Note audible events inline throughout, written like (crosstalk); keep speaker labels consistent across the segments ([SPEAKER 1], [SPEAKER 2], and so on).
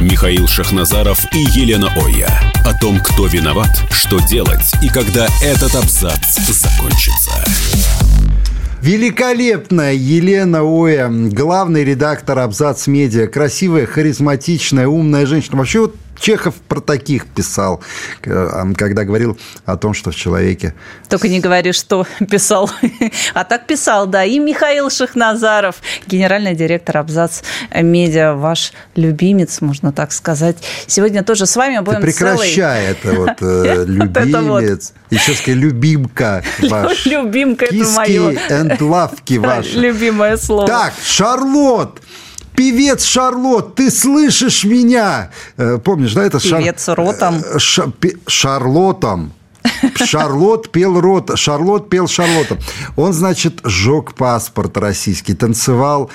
[SPEAKER 1] Михаил Шахназаров и Елена Оя. О том, кто виноват, что делать и когда этот абзац закончится.
[SPEAKER 2] Великолепная Елена Оя, главный редактор Абзац Медиа, красивая, харизматичная, умная женщина. Вообще вот Чехов про таких писал, когда говорил о том, что в человеке...
[SPEAKER 3] Только не говори, что (laughs) писал. А так писал, да. И Михаил Шахназаров, генеральный директор Абзац Медиа, ваш любимец, можно так сказать. Сегодня тоже с вами будем
[SPEAKER 2] Ты прекращай это вот, э, (laughs) любимец. Еще скажи, любимка (laughs) ваш.
[SPEAKER 3] Любимка, это мое.
[SPEAKER 2] And лавки ваши.
[SPEAKER 3] Любимое слово.
[SPEAKER 2] Так, Шарлот, Певец Шарлот, ты слышишь меня? Э, помнишь, да, это
[SPEAKER 3] Певец Шар... Ротом.
[SPEAKER 2] Э, ша... Шарлотом. Шарлот пел рот, Шарлот пел Шарлотом. Он, значит, сжег паспорт российский, танцевал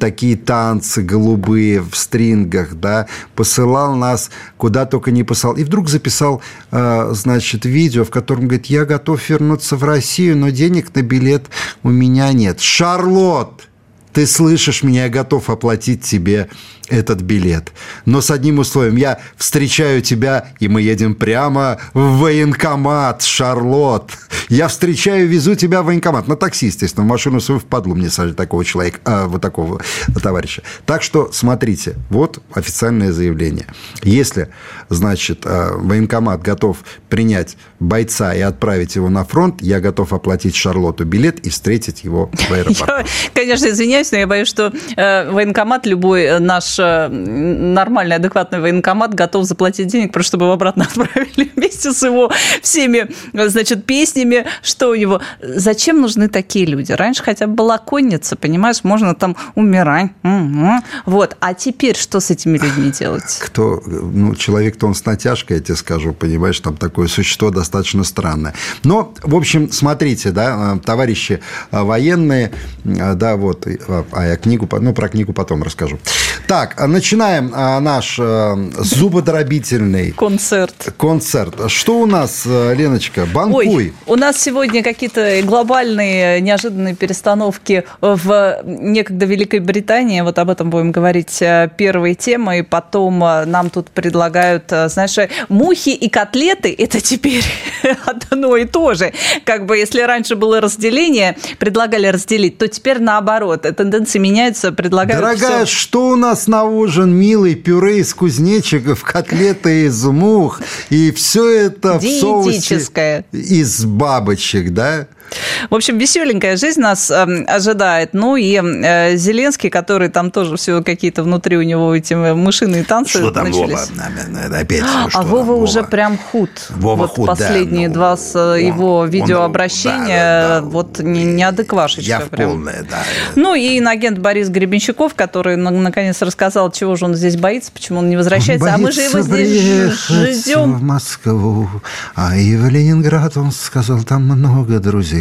[SPEAKER 2] такие танцы голубые в стрингах, да, посылал нас куда только не посылал. И вдруг записал, э, значит, видео, в котором говорит, я готов вернуться в Россию, но денег на билет у меня нет. Шарлот! Ты слышишь меня, я готов оплатить тебе этот билет. Но с одним условием. Я встречаю тебя, и мы едем прямо в военкомат, Шарлот. Я встречаю, везу тебя в военкомат. На такси, естественно, в машину свою впадлу мне сажать такого человека, а, вот такого товарища. Так что, смотрите, вот официальное заявление. Если, значит, а, военкомат готов принять бойца и отправить его на фронт, я готов оплатить Шарлоту билет и встретить его в (laughs) аэропорту.
[SPEAKER 3] Я, конечно, извиняюсь, но я боюсь, что э, военкомат любой наш наш э, нормальный, адекватный военкомат готов заплатить денег, просто чтобы его обратно (laughs) отправили вместе с его всеми, значит, песнями, что у него. Зачем нужны такие люди? Раньше хотя бы была конница, понимаешь, можно там умирать. Угу. Вот. А теперь что с этими людьми делать? (laughs)
[SPEAKER 2] Кто, ну, человек-то он с натяжкой, я тебе скажу, понимаешь, там такое существо достаточно странное. Но, в общем, смотрите, да, э, товарищи э, военные, да, вот, а я книгу, ну, про книгу потом расскажу. Так, а начинаем а, наш а, зубодробительный
[SPEAKER 3] концерт.
[SPEAKER 2] Концерт. Что у нас, Леночка? Банкуй. Ой,
[SPEAKER 3] у нас сегодня какие-то глобальные неожиданные перестановки в некогда Великой Британии. Вот об этом будем говорить первой темой. Потом нам тут предлагают, знаешь, мухи и котлеты – это теперь (laughs) одно и то же. Как бы если раньше было разделение, предлагали разделить, то теперь наоборот. Тенденции меняются, предлагают
[SPEAKER 2] Дорогая, все... что у нас на ужин? Милый пюре из кузнечиков, котлеты из мух, и все это в соусе из бабочек, да?
[SPEAKER 3] В общем, веселенькая жизнь нас э, ожидает. Ну и э, Зеленский, который там тоже все какие-то внутри у него эти мышиные танцы
[SPEAKER 2] Что там
[SPEAKER 3] начались.
[SPEAKER 2] Вова? Опять,
[SPEAKER 3] а
[SPEAKER 2] что
[SPEAKER 3] Вова
[SPEAKER 2] там,
[SPEAKER 3] уже прям худ.
[SPEAKER 2] Вова
[SPEAKER 3] вот
[SPEAKER 2] худ,
[SPEAKER 3] последние
[SPEAKER 2] да,
[SPEAKER 3] два
[SPEAKER 2] ну,
[SPEAKER 3] с э, его он, видеообращения, да, да, да. вот не, неадеквашечка.
[SPEAKER 2] Я
[SPEAKER 3] прям.
[SPEAKER 2] полная, да.
[SPEAKER 3] Ну и инагент Борис Гребенщиков, который наконец рассказал, чего же он здесь боится, почему он не возвращается.
[SPEAKER 2] Он
[SPEAKER 3] а мы же его здесь ждем.
[SPEAKER 2] в Москву, а и в Ленинград он сказал, там много друзей.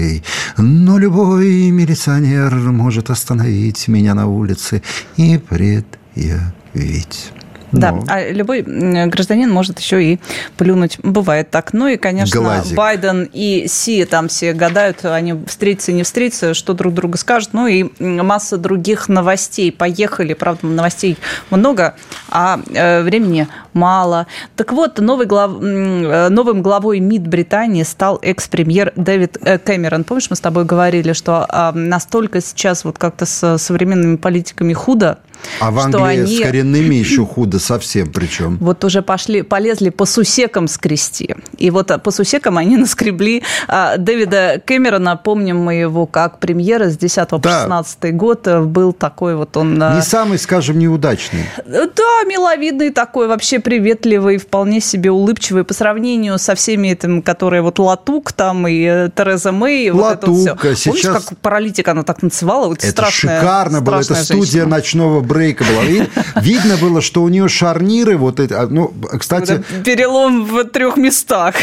[SPEAKER 2] Но любой милиционер может остановить меня на улице и предъявить.
[SPEAKER 3] Да, Но... а любой гражданин может еще и плюнуть. Бывает так. Ну и, конечно, Глазик. Байден и Си там все гадают, они встретятся, не встретятся, что друг друга скажут. Ну и масса других новостей. Поехали. Правда, новостей много, а э, времени мало. Так вот, новый глав... Э, новым главой МИД Британии стал экс-премьер Дэвид э, Кэмерон. Помнишь, мы с тобой говорили, что а, настолько сейчас вот как-то с современными политиками худо,
[SPEAKER 2] а в Англии они... с коренными еще худо совсем причем.
[SPEAKER 3] Вот уже пошли, полезли по сусекам скрести. И вот по сусекам они (laughs) наскребли а, Дэвида Кэмерона. Помним мы его как премьера с 10 по да. 16 год. Был такой вот он...
[SPEAKER 2] Не самый, скажем, неудачный.
[SPEAKER 3] Да, миловидный такой вообще приветливый, вполне себе улыбчивый по сравнению со всеми этим, которые вот Латук там и э, Тереза Мэй.
[SPEAKER 2] Латука вот это
[SPEAKER 3] все. Сейчас... Помнишь, как паралитик она так танцевала? Вот
[SPEAKER 2] это
[SPEAKER 3] страшная,
[SPEAKER 2] шикарно было. Это студия женщина. ночного брейка была. (laughs) Видно было, что у нее шарниры вот эти. А, ну, кстати...
[SPEAKER 3] Перелом в трех местах.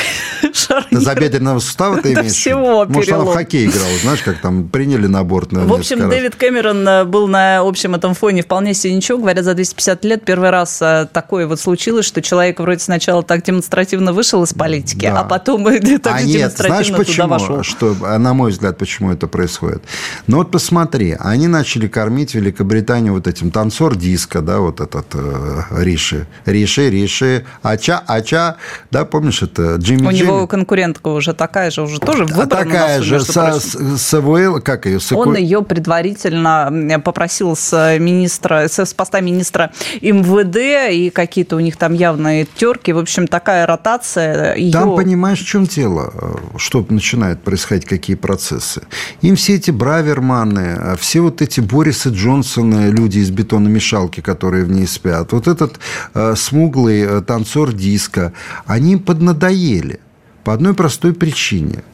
[SPEAKER 3] (laughs)
[SPEAKER 2] Забедренного сустава ты имеешь?
[SPEAKER 3] всего
[SPEAKER 2] Может, она в хоккей играла, знаешь, как там приняли на борт.
[SPEAKER 3] В общем, Дэвид Кэмерон э, был на общем этом фоне вполне себе ничего. Говорят, за 250 лет первый раз э, такое вот случилось, что человек вроде сначала так демонстративно вышел из политики, да. а потом (laughs) так
[SPEAKER 2] а нет, знаешь почему? вошел. Что, на мой взгляд, почему это происходит? Ну вот посмотри, они начали кормить Великобританию вот этим танцор диска, да, вот этот э, Риши. Риши, Риши, Ача, Ача, да, помнишь, это Джимми У
[SPEAKER 3] Джимми. него конкурентка уже такая же, уже тоже выбрана.
[SPEAKER 2] А такая же, Савуэл, как ее?
[SPEAKER 3] Он ее предварительно попросил с министра, с поста министра МВД, и какие-то у них там явные терки. В общем, такая ротация.
[SPEAKER 2] Ее... Там понимаешь, в чем дело? Что начинает происходить, какие процессы? Им все эти браверманы, все вот эти Борисы Джонсоны, люди из бетономешалки, которые в ней спят, вот этот э, смуглый э, танцор диска, они поднадоели по одной простой причине –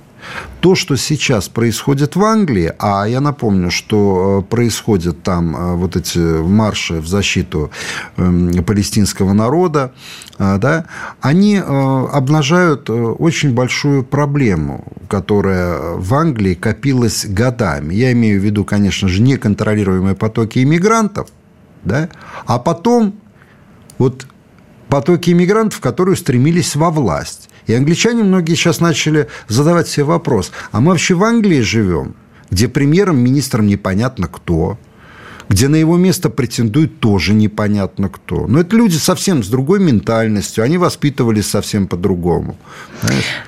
[SPEAKER 2] то, что сейчас происходит в Англии, а я напомню, что э, происходят там э, вот эти марши в защиту эм, палестинского народа, э, да, они обнажают очень большую проблему, которая в Англии копилась годами. Я имею в виду, конечно же, неконтролируемые потоки иммигрантов, да, а потом вот потоки иммигрантов, которые стремились во власть. И англичане многие сейчас начали задавать себе вопрос, а мы вообще в Англии живем, где премьером, министром непонятно кто, где на его место претендует тоже непонятно кто. Но это люди совсем с другой ментальностью, они воспитывались совсем по-другому.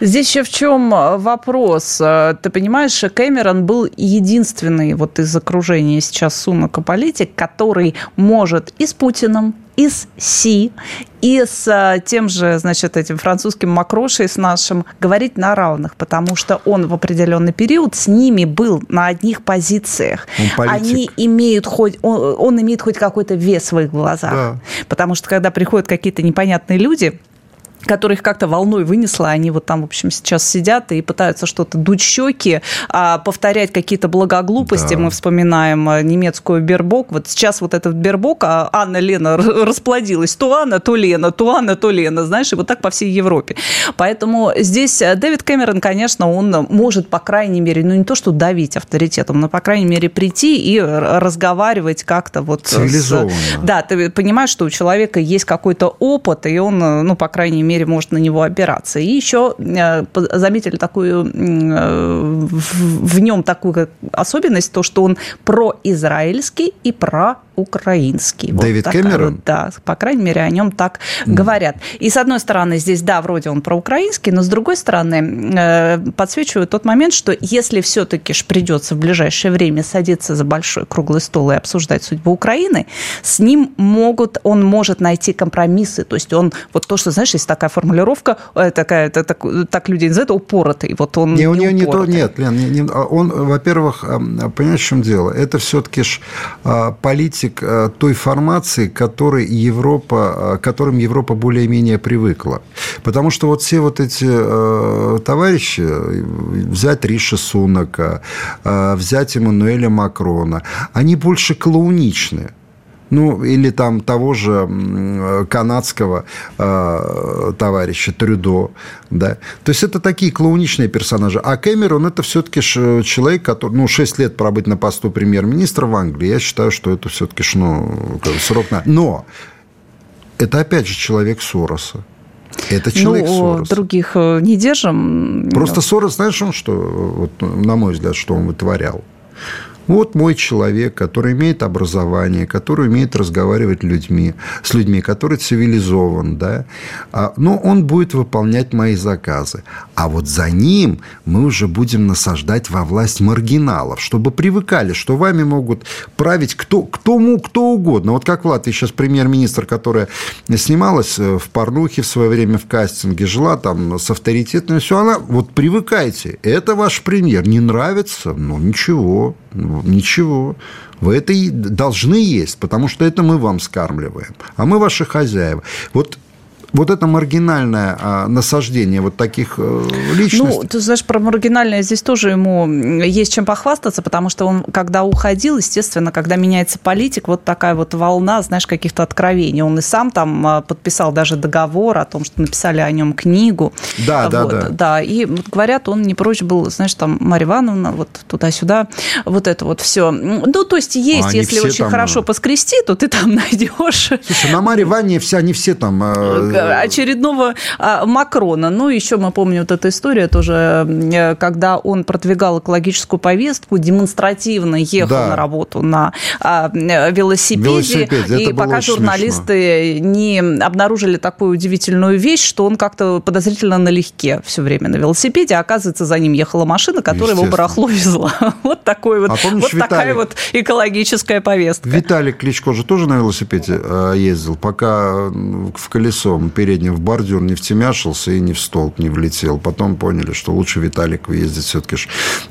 [SPEAKER 3] Здесь еще в чем вопрос? Ты понимаешь, Кэмерон был единственный вот из окружения сейчас Сунака политик, который может и с Путиным, и с Си, и с а, тем же, значит, этим французским Макрошей, с нашим, говорить на равных, потому что он в определенный период с ними был на одних позициях. Они имеют хоть, он, он имеет хоть какой-то вес в их глазах. Да. Потому что когда приходят какие-то непонятные люди, которых как-то волной вынесло, они вот там, в общем, сейчас сидят и пытаются что-то дуть щеки, а повторять какие-то благоглупости. Да. Мы вспоминаем э, немецкую Бербок. Вот сейчас вот этот Бербок, а Анна Лена расплодилась. То Анна, то Лена, то Анна, то Лена, знаешь, и вот так по всей Европе. Поэтому здесь э, Дэвид Кэмерон, конечно, он может, по крайней мере, ну не то, что давить авторитетом, но, по крайней мере, прийти и разговаривать как-то вот...
[SPEAKER 2] Цивилизованно.
[SPEAKER 3] С... Да, ты понимаешь, что у человека есть какой-то опыт, и он, э, ну, по крайней мере, мере может на него опираться. И еще э, заметили такую э, в нем такую особенность, то, что он произраильский и про украинский.
[SPEAKER 2] Дэвид вот Кэмерон?
[SPEAKER 3] Да, по крайней мере, о нем так mm. говорят. И с одной стороны, здесь, да, вроде он проукраинский, но с другой стороны, э, подсвечиваю тот момент, что если все-таки ж придется в ближайшее время садиться за большой круглый стол и обсуждать судьбу Украины, с ним могут, он может найти компромиссы. То есть он, вот то, что, знаешь, есть такая формулировка, э, такая, это, так, так людей называют, упоротый. Вот он
[SPEAKER 2] не, у него не то, нет, Лен, не, не, он, во-первых, эм, понимаешь, в чем дело? Это все-таки ж а, политика список э, той формации, которой Европа, э, к которым Европа более-менее привыкла. Потому что вот все вот эти э, товарищи, взять Риша Сунака, взять Эммануэля Макрона, они больше клоуничны. Ну, или там того же канадского э, товарища Трюдо, да. То есть, это такие клоуничные персонажи. А Кэмерон – это все-таки человек, который, ну, 6 лет пробыть на посту премьер-министра в Англии. Я считаю, что это все-таки, ну, срок на... Но это, опять же, человек Сороса. Это человек ну, Сорос.
[SPEAKER 3] других э, не держим.
[SPEAKER 2] Просто Сорос, знаешь, он что, вот, на мой взгляд, что он вытворял? Вот мой человек, который имеет образование, который умеет разговаривать людьми, с людьми, который цивилизован, да, а, но он будет выполнять мои заказы. А вот за ним мы уже будем насаждать во власть маргиналов, чтобы привыкали, что вами могут править кто, кто, кто угодно. Вот как в Латвии сейчас премьер-министр, которая снималась э, в порнухе в свое время в кастинге, жила там с авторитетностью, она, вот привыкайте, это ваш премьер, не нравится, ну ничего, Ничего. Вы это и должны есть, потому что это мы вам скармливаем. А мы ваши хозяева. Вот вот это маргинальное а, насаждение вот таких э, личностей.
[SPEAKER 3] Ну, ты знаешь, про маргинальное здесь тоже ему есть чем похвастаться, потому что он, когда уходил, естественно, когда меняется политик, вот такая вот волна, знаешь, каких-то откровений. Он и сам там а, подписал даже договор о том, что написали о нем книгу.
[SPEAKER 2] Да, вот, да, да.
[SPEAKER 3] Да, и говорят, он не прочь был, знаешь, там, Марья Ивановна, вот туда-сюда, вот это вот все. Ну, то есть есть, а если очень там... хорошо поскрести, то ты там (laughs) найдешь...
[SPEAKER 2] Слушай, на Марье Ивановне все, они все там...
[SPEAKER 3] Э, очередного а, Макрона. Ну, еще мы помним вот эта история тоже, э, когда он продвигал экологическую повестку, демонстративно ехал да. на работу на а, велосипеде. велосипеде. И пока журналисты смешно. не обнаружили такую удивительную вещь, что он как-то подозрительно налегке все время на велосипеде, а оказывается, за ним ехала машина, которая его барахло везла. (laughs) Вот такой вот, а помнишь, вот Виталик, такая вот экологическая повестка.
[SPEAKER 2] Виталий Кличко же тоже на велосипеде э, ездил, пока в колесо передним в бордюр не втемяшился и не в столб не влетел. Потом поняли, что лучше Виталик ездить все-таки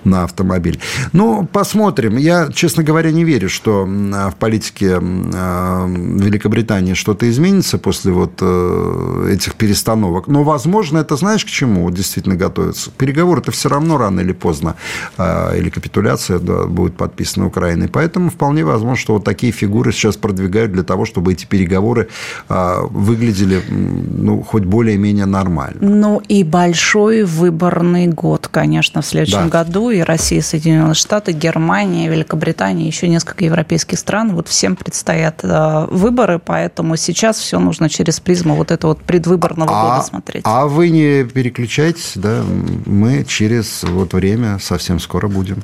[SPEAKER 2] на автомобиль. Ну, посмотрим. Я, честно говоря, не верю, что в политике э, Великобритании что-то изменится после вот э, этих перестановок. Но, возможно, это знаешь к чему действительно готовится? Переговоры-то все равно рано или поздно э, или капитуляция да, будет подписана Украиной. Поэтому вполне возможно, что вот такие фигуры сейчас продвигают для того, чтобы эти переговоры выглядели ну, хоть более-менее нормально.
[SPEAKER 3] Ну, и большой выборный год, конечно, в следующем да. году. И Россия, Соединенные Штаты, Германия, Великобритания, еще несколько европейских стран. Вот всем предстоят э, выборы, поэтому сейчас все нужно через призму вот этого вот предвыборного а, года смотреть.
[SPEAKER 2] А вы не переключайтесь, да, мы через вот время совсем скоро будем.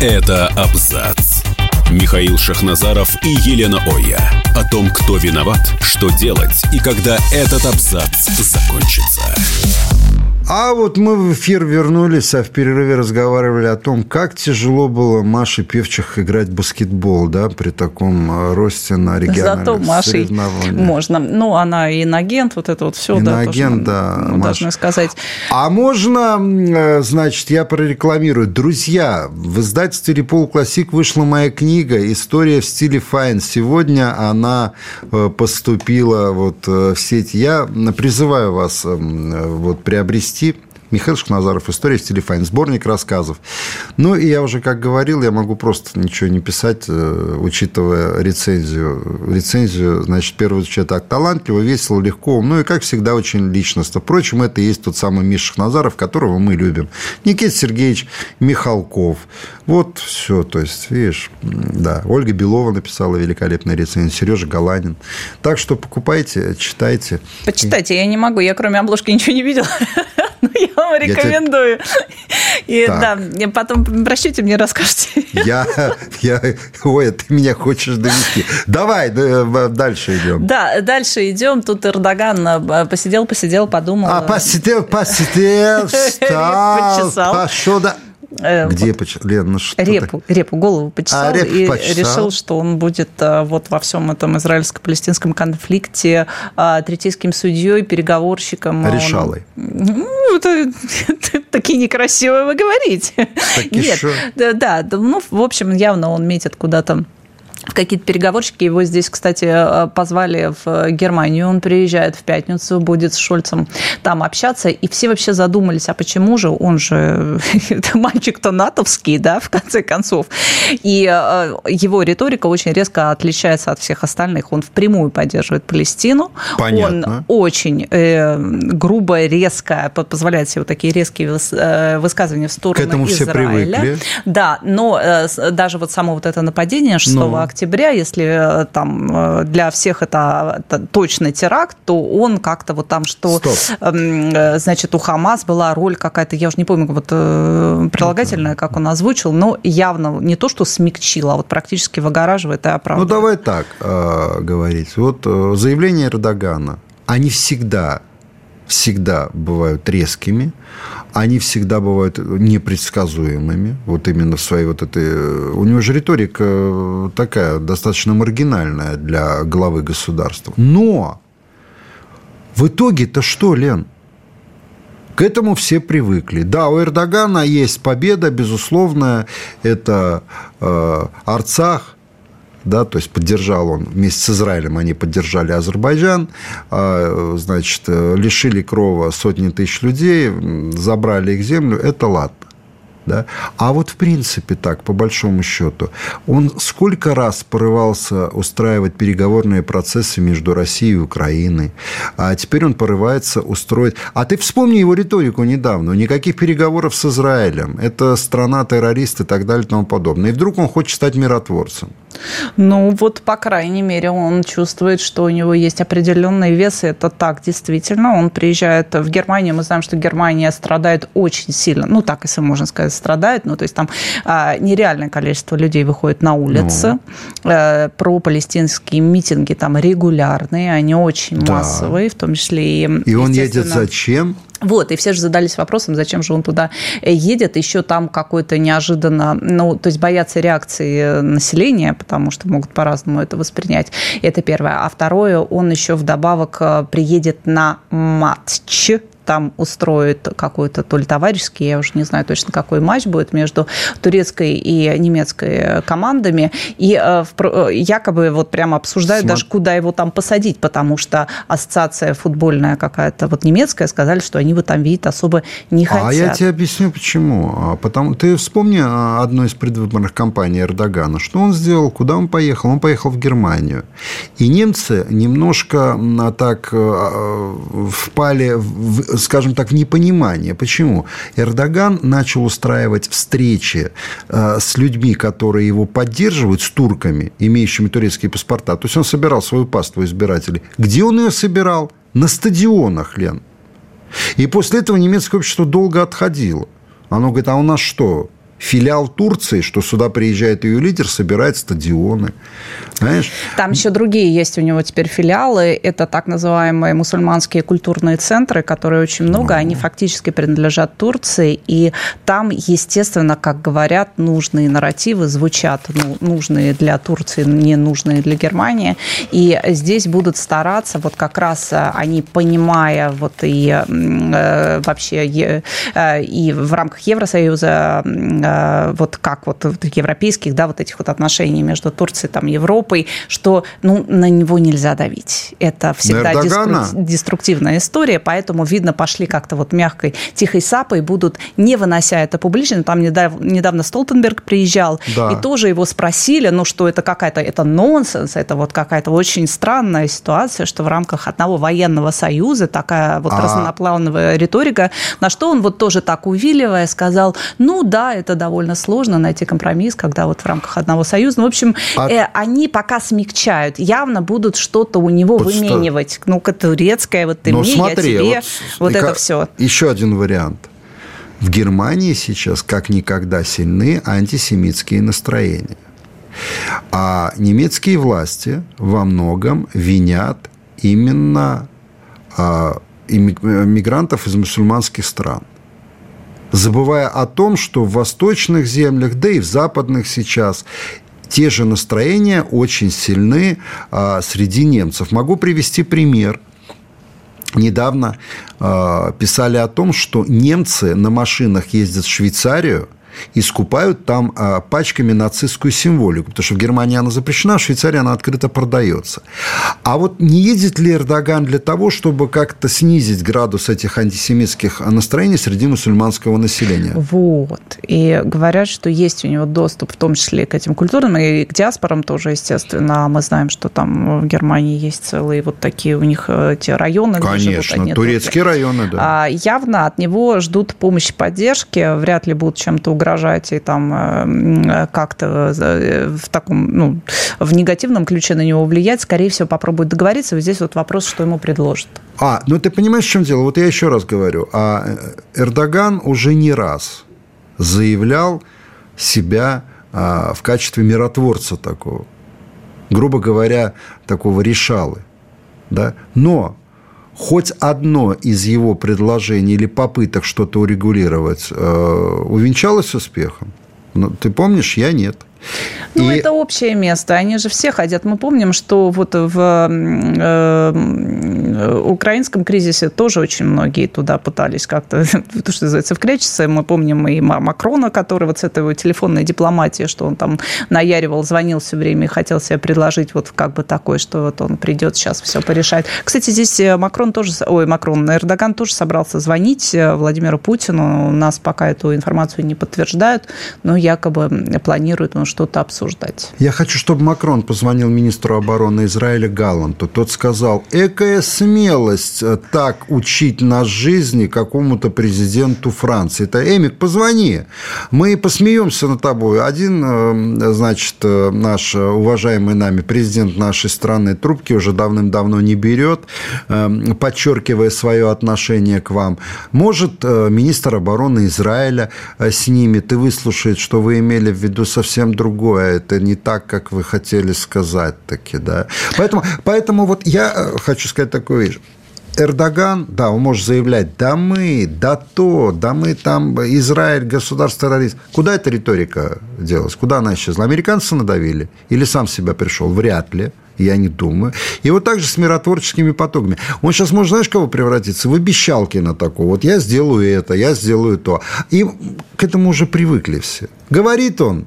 [SPEAKER 1] Это абзац. Михаил Шахназаров и Елена Оя. О том, кто виноват, что делать и когда этот абзац закончится.
[SPEAKER 2] А вот мы в эфир вернулись, а в перерыве разговаривали о том, как тяжело было Маше Певчих играть в баскетбол, да, при таком э, росте на региональных Зато Машей
[SPEAKER 3] можно. Ну, она инагент, вот это вот все,
[SPEAKER 2] инагент, да,
[SPEAKER 3] да, мы должны сказать.
[SPEAKER 2] А можно, э, значит, я прорекламирую. Друзья, в издательстве «Рипол Классик» вышла моя книга «История в стиле fine». Сегодня она э, поступила вот в сеть. Я призываю вас вот приобрести Михаил Шахназаров «История в fine», сборник рассказов. Ну, и я уже, как говорил, я могу просто ничего не писать, э, учитывая рецензию. Рецензию, значит, первый человек так талантливо, весело, легко, ну и, как всегда, очень личностно. Впрочем, это и есть тот самый Миша Шахназаров, которого мы любим. Никита Сергеевич Михалков. Вот все, то есть, видишь, да, Ольга Белова написала великолепную рецензию, Сережа Галанин. Так что покупайте, читайте.
[SPEAKER 3] Почитайте, я не могу, я кроме обложки ничего не видела. (laughs) (laughs) Ну, я вам рекомендую. И да, потом прощите, мне расскажете.
[SPEAKER 2] Я, я, ой, ты меня хочешь довести. Давай, дальше идем.
[SPEAKER 3] Да, дальше идем. Тут Эрдоган э, посидел, посидел, подумал.
[SPEAKER 2] А, посидел, посидел, (laughs) встал, пошел, да.
[SPEAKER 3] Э, Где вот, Лен, ну что репу, так? репу, голову почесал а, репу и почесал. решил, что он будет э, вот во всем этом израильско-палестинском конфликте э, третейским судьей, переговорщиком.
[SPEAKER 2] Решалой.
[SPEAKER 3] Ну, это, это такие некрасивые вы говорите. Так Нет, да, да, ну, в общем, явно он метит куда-то в какие-то переговорщики. Его здесь, кстати, э, позвали в Германию. Он приезжает в пятницу, будет с Шольцем там общаться. И все вообще задумались, а почему же? Он же (laughs) мальчик-то натовский, да, в конце концов. И э, его риторика очень резко отличается от всех остальных. Он впрямую поддерживает Палестину.
[SPEAKER 2] Понятно.
[SPEAKER 3] Он очень э, грубо, резко позволяет себе вот такие резкие э, высказывания в сторону К этому Израиля. все привыкли. Да, но э, даже вот само вот это нападение 6 ну октября, если э, там э, для всех это, это точно теракт, то он как-то вот там, что, Стоп. Эм, э, значит, у Хамас была роль какая-то, я уже не помню, вот прилагательная, как он озвучил, но явно не то, что смягчила, а вот практически выгораживает и оправдывает.
[SPEAKER 2] Ну, давай так э, говорить. Вот заявления Эрдогана, они всегда всегда бывают резкими, они всегда бывают непредсказуемыми, вот именно в своей вот этой... У него же риторика такая достаточно маргинальная для главы государства. Но в итоге-то что, Лен? К этому все привыкли. Да, у Эрдогана есть победа, безусловно, это э, Арцах, да, то есть поддержал он вместе с Израилем, они поддержали Азербайджан, а, значит, лишили крова сотни тысяч людей, забрали их землю, это ладно. Да? А вот в принципе так, по большому счету, он сколько раз порывался устраивать переговорные процессы между Россией и Украиной, а теперь он порывается устроить... А ты вспомни его риторику недавно. Никаких переговоров с Израилем. Это страна-террорист и так далее и тому подобное. И вдруг он хочет стать миротворцем.
[SPEAKER 3] Ну, вот, по крайней мере, он чувствует, что у него есть определенный вес, и это так, действительно. Он приезжает в Германию, мы знаем, что Германия страдает очень сильно, ну, так, если можно сказать, страдает, ну, то есть там а, нереальное количество людей выходит на улицы, ну. а, про палестинские митинги там регулярные, они очень да. массовые, в том числе
[SPEAKER 2] и... И он едет зачем?
[SPEAKER 3] Вот, и все же задались вопросом, зачем же он туда э, едет, еще там какой-то неожиданно, ну, то есть боятся реакции населения, потому что могут по-разному это воспринять. Это первое. А второе, он еще вдобавок э, приедет на матч там устроит какой-то то ли товарищеский, я уже не знаю точно, какой матч будет между турецкой и немецкой командами. И э, э, якобы вот прямо обсуждают Смотр... даже, куда его там посадить, потому что ассоциация футбольная какая-то вот немецкая сказали, что они его там видеть особо не хотят.
[SPEAKER 2] А я тебе объясню, почему. А, потому ты вспомни а, одну из предвыборных кампаний Эрдогана. Что он сделал? Куда он поехал? Он поехал в Германию. И немцы немножко так э, впали в скажем так, в непонимание. Почему? Эрдоган начал устраивать встречи э, с людьми, которые его поддерживают, с турками, имеющими турецкие паспорта. То есть он собирал свою паству избирателей. Где он ее собирал? На стадионах, Лен. И после этого немецкое общество долго отходило. Оно говорит, а у нас что, филиал Турции, что сюда приезжает ее лидер, собирает стадионы.
[SPEAKER 3] Знаешь? Там еще другие есть у него теперь филиалы. Это так называемые мусульманские культурные центры, которые очень много. Ну. Они фактически принадлежат Турции. И там, естественно, как говорят, нужные нарративы звучат. Ну, нужные для Турции, не нужные для Германии. И здесь будут стараться, вот как раз э, они, понимая вот и э, вообще э, и в рамках Евросоюза вот как вот европейских, да, вот этих вот отношений между Турцией там Европой, что, ну, на него нельзя давить. Это всегда деструктивная история, поэтому, видно, пошли как-то вот мягкой, тихой сапой, будут, не вынося это публично, там недавно, недавно Столтенберг приезжал, да. и тоже его спросили, ну, что это какая-то, это нонсенс, это вот какая-то очень странная ситуация, что в рамках одного военного союза такая вот а... разноплановая риторика, на что он вот тоже так увиливая сказал, ну, да, это довольно сложно найти компромисс, когда вот в рамках одного союза. Ну, в общем, а... э, они пока смягчают. Явно будут что-то у него вот выменивать. Что... Ну-ка, турецкое, вот ты ну, мне, смотри, я тебе. Вот, вот это все.
[SPEAKER 2] Еще один вариант. В Германии сейчас как никогда сильны антисемитские настроения. А немецкие власти во многом винят именно а, мигрантов из мусульманских стран забывая о том, что в восточных землях, да и в западных сейчас те же настроения очень сильны а, среди немцев. Могу привести пример. Недавно а, писали о том, что немцы на машинах ездят в Швейцарию – и скупают там а, пачками нацистскую символику, потому что в Германии она запрещена, в Швейцарии она открыто продается. А вот не ездит ли Эрдоган для того, чтобы как-то снизить градус этих антисемитских настроений среди мусульманского населения?
[SPEAKER 3] Вот. И говорят, что есть у него доступ в том числе к этим культурам и к диаспорам тоже, естественно. Мы знаем, что там в Германии есть целые вот такие у них э, эти районы.
[SPEAKER 2] Конечно, турецкие районы, да.
[SPEAKER 3] А явно от него ждут помощи, поддержки, вряд ли будут чем-то угрожать и там э, как-то э, в таком, ну, в негативном ключе на него влиять, скорее всего, попробует договориться. Вот здесь вот вопрос, что ему предложат.
[SPEAKER 2] А, ну ты понимаешь, в чем дело? Вот я еще раз говорю. А э, Эрдоган уже не раз заявлял себя а, в качестве миротворца такого. Грубо говоря, такого решалы. Да? Но хоть одно из его предложений или попыток что-то урегулировать э, увенчалось успехом? Ну, ты помнишь, я нет.
[SPEAKER 3] Ну, и... это общее место. Они же все ходят. Мы помним, что вот в э, украинском кризисе тоже очень многие туда пытались как-то, (laughs) то, что называется, вкрячиться. Мы помним и Макрона, который вот с этой телефонной дипломатии, что он там наяривал, звонил все время и хотел себе предложить вот как бы такой, что вот он придет сейчас все порешает. Кстати, здесь э, Макрон тоже, ой, Макрон, Эрдоган тоже собрался звонить э, Владимиру Путину. У нас пока эту информацию не подтверждают, но якобы планирует он что-то обсуждать.
[SPEAKER 2] Я хочу, чтобы Макрон позвонил министру обороны Израиля Галланту. Тот сказал, экая смелость э, так учить нас жизни какому-то президенту Франции. Это Эмик, позвони. Мы посмеемся над тобой. Один, э, значит, э, наш уважаемый нами президент нашей страны трубки уже давным-давно не берет, подчеркивая свое отношение к вам. Может, министр обороны Израиля снимет и выслушает, что вы имели в виду совсем другое это не так, как вы хотели сказать таки, да. Поэтому, поэтому вот я э, хочу сказать такую вещь. Эрдоган, да, он может заявлять, да мы, да то, да мы там, Израиль, государство-террорист. Куда эта риторика делась? Куда она исчезла? Американцы надавили? Или сам себя пришел? Вряд ли я не думаю. И вот так же с миротворческими потоками. Он сейчас может, знаешь, кого превратиться? В обещалкина такого. Вот я сделаю это, я сделаю то. И к этому уже привыкли все. Говорит он,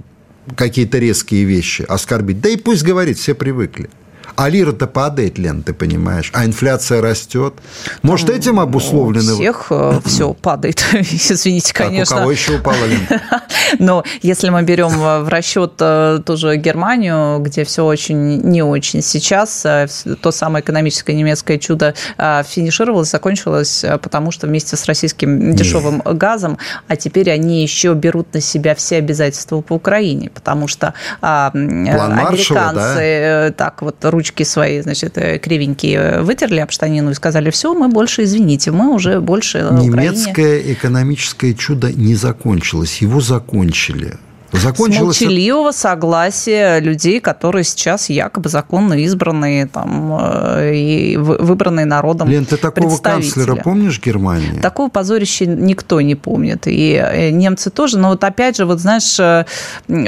[SPEAKER 2] какие-то резкие вещи, оскорбить. Да и пусть говорит, все привыкли. А лира-то падает, Лен, ты понимаешь, а инфляция растет. Может, этим обусловлены...
[SPEAKER 3] У всех э, (clears throat) все падает, (laughs) извините, конечно.
[SPEAKER 2] Так, у кого еще упало, Лен? (laughs)
[SPEAKER 3] Но если мы берем э, в расчет э, тоже Германию, где все очень не очень сейчас, то самое экономическое немецкое чудо финишировалось, закончилось, потому что вместе с российским дешевым Нет. газом, а теперь они еще берут на себя все обязательства по Украине, потому что а, американцы Маршала, да? так вот ручки свои, значит, э, кривенькие вытерли об штанину и сказали, все, мы больше, извините, мы уже больше
[SPEAKER 2] Немецкое Украине... экономическое чудо не закончилось, его закончили.
[SPEAKER 3] Закончилось... С молчаливого согласия людей, которые сейчас якобы законно избранные там, э, и выбранные народом
[SPEAKER 2] Лен, ты такого канцлера помнишь Германии?
[SPEAKER 3] Такого позорища никто не помнит. И э, немцы тоже. Но вот опять же, вот знаешь, э,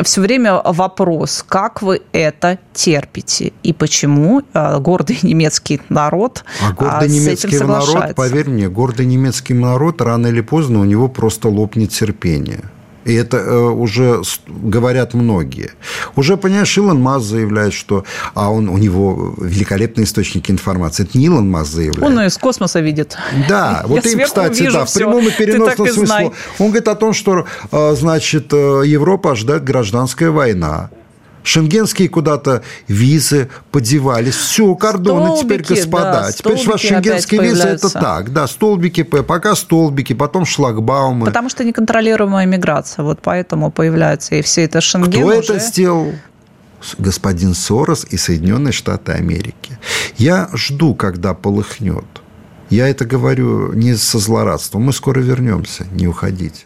[SPEAKER 3] все время вопрос, как вы это терпите? И почему гордый немецкий народ
[SPEAKER 2] А гордый немецкий народ, поверь мне, гордый немецкий народ рано или поздно у него просто лопнет терпение. И это э, уже говорят многие. Уже, понимаешь, Илон Маск заявляет, что... А он, у него великолепный источник информации. Это не Илон Маск заявляет.
[SPEAKER 3] Он из космоса видит.
[SPEAKER 2] Да, (laughs) вот им, кстати, да, в прямом и переносном смысле. Он говорит о том, что, э, значит, э, Европа ожидает гражданская война. Шенгенские куда-то визы подевались. Все, кордоны столбики, теперь, господа. Да, теперь вас шенгенские визы это так. Да, столбики, пока столбики, потом шлагбаумы.
[SPEAKER 3] Потому что неконтролируемая миграция. Вот поэтому появляются и все это шенген
[SPEAKER 2] Кто уже... это сделал? господин Сорос и Соединенные Штаты Америки. Я жду, когда полыхнет. Я это говорю не со злорадством. Мы скоро вернемся. Не уходите.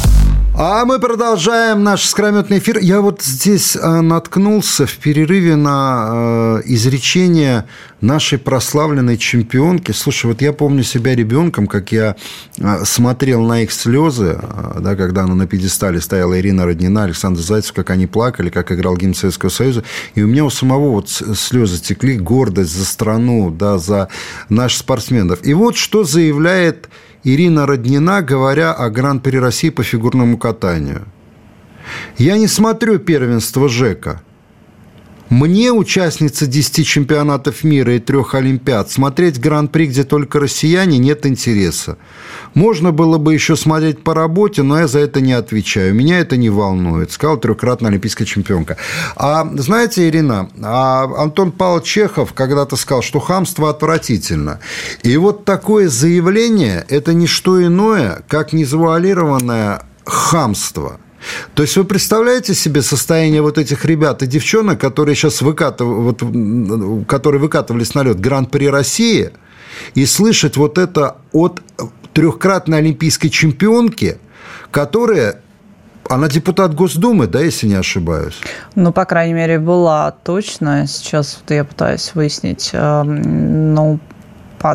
[SPEAKER 2] А мы продолжаем наш скрометный эфир. Я вот здесь э, наткнулся в перерыве на э, изречение нашей прославленной чемпионки. Слушай, вот я помню себя ребенком, как я э, смотрел на их слезы, да, когда она на пьедестале стояла Ирина Роднина, Александр Зайцев, как они плакали, как играл гимн Советского Союза. И у меня у самого вот слезы текли, гордость за страну, да, за наших спортсменов. И вот что заявляет Ирина Роднина, говоря о Гран-при России по фигурному катанию. «Я не смотрю первенство ЖЭКа. Мне, участница 10 чемпионатов мира и трех Олимпиад, смотреть Гран-при, где только россияне, нет интереса. Можно было бы еще смотреть по работе, но я за это не отвечаю. Меня это не волнует, сказала трехкратная олимпийская чемпионка. А знаете, Ирина, а Антон Павлович Чехов когда-то сказал, что хамство отвратительно. И вот такое заявление – это не что иное, как незавуалированное хамство – то есть вы представляете себе состояние вот этих ребят и девчонок, которые сейчас выкатыв... вот, которые выкатывались на лед Гран-при России, и слышать вот это от трехкратной олимпийской чемпионки, которая она депутат Госдумы, да, если не ошибаюсь?
[SPEAKER 3] Ну, по крайней мере, была точно. Сейчас вот я пытаюсь выяснить. Эм, ну,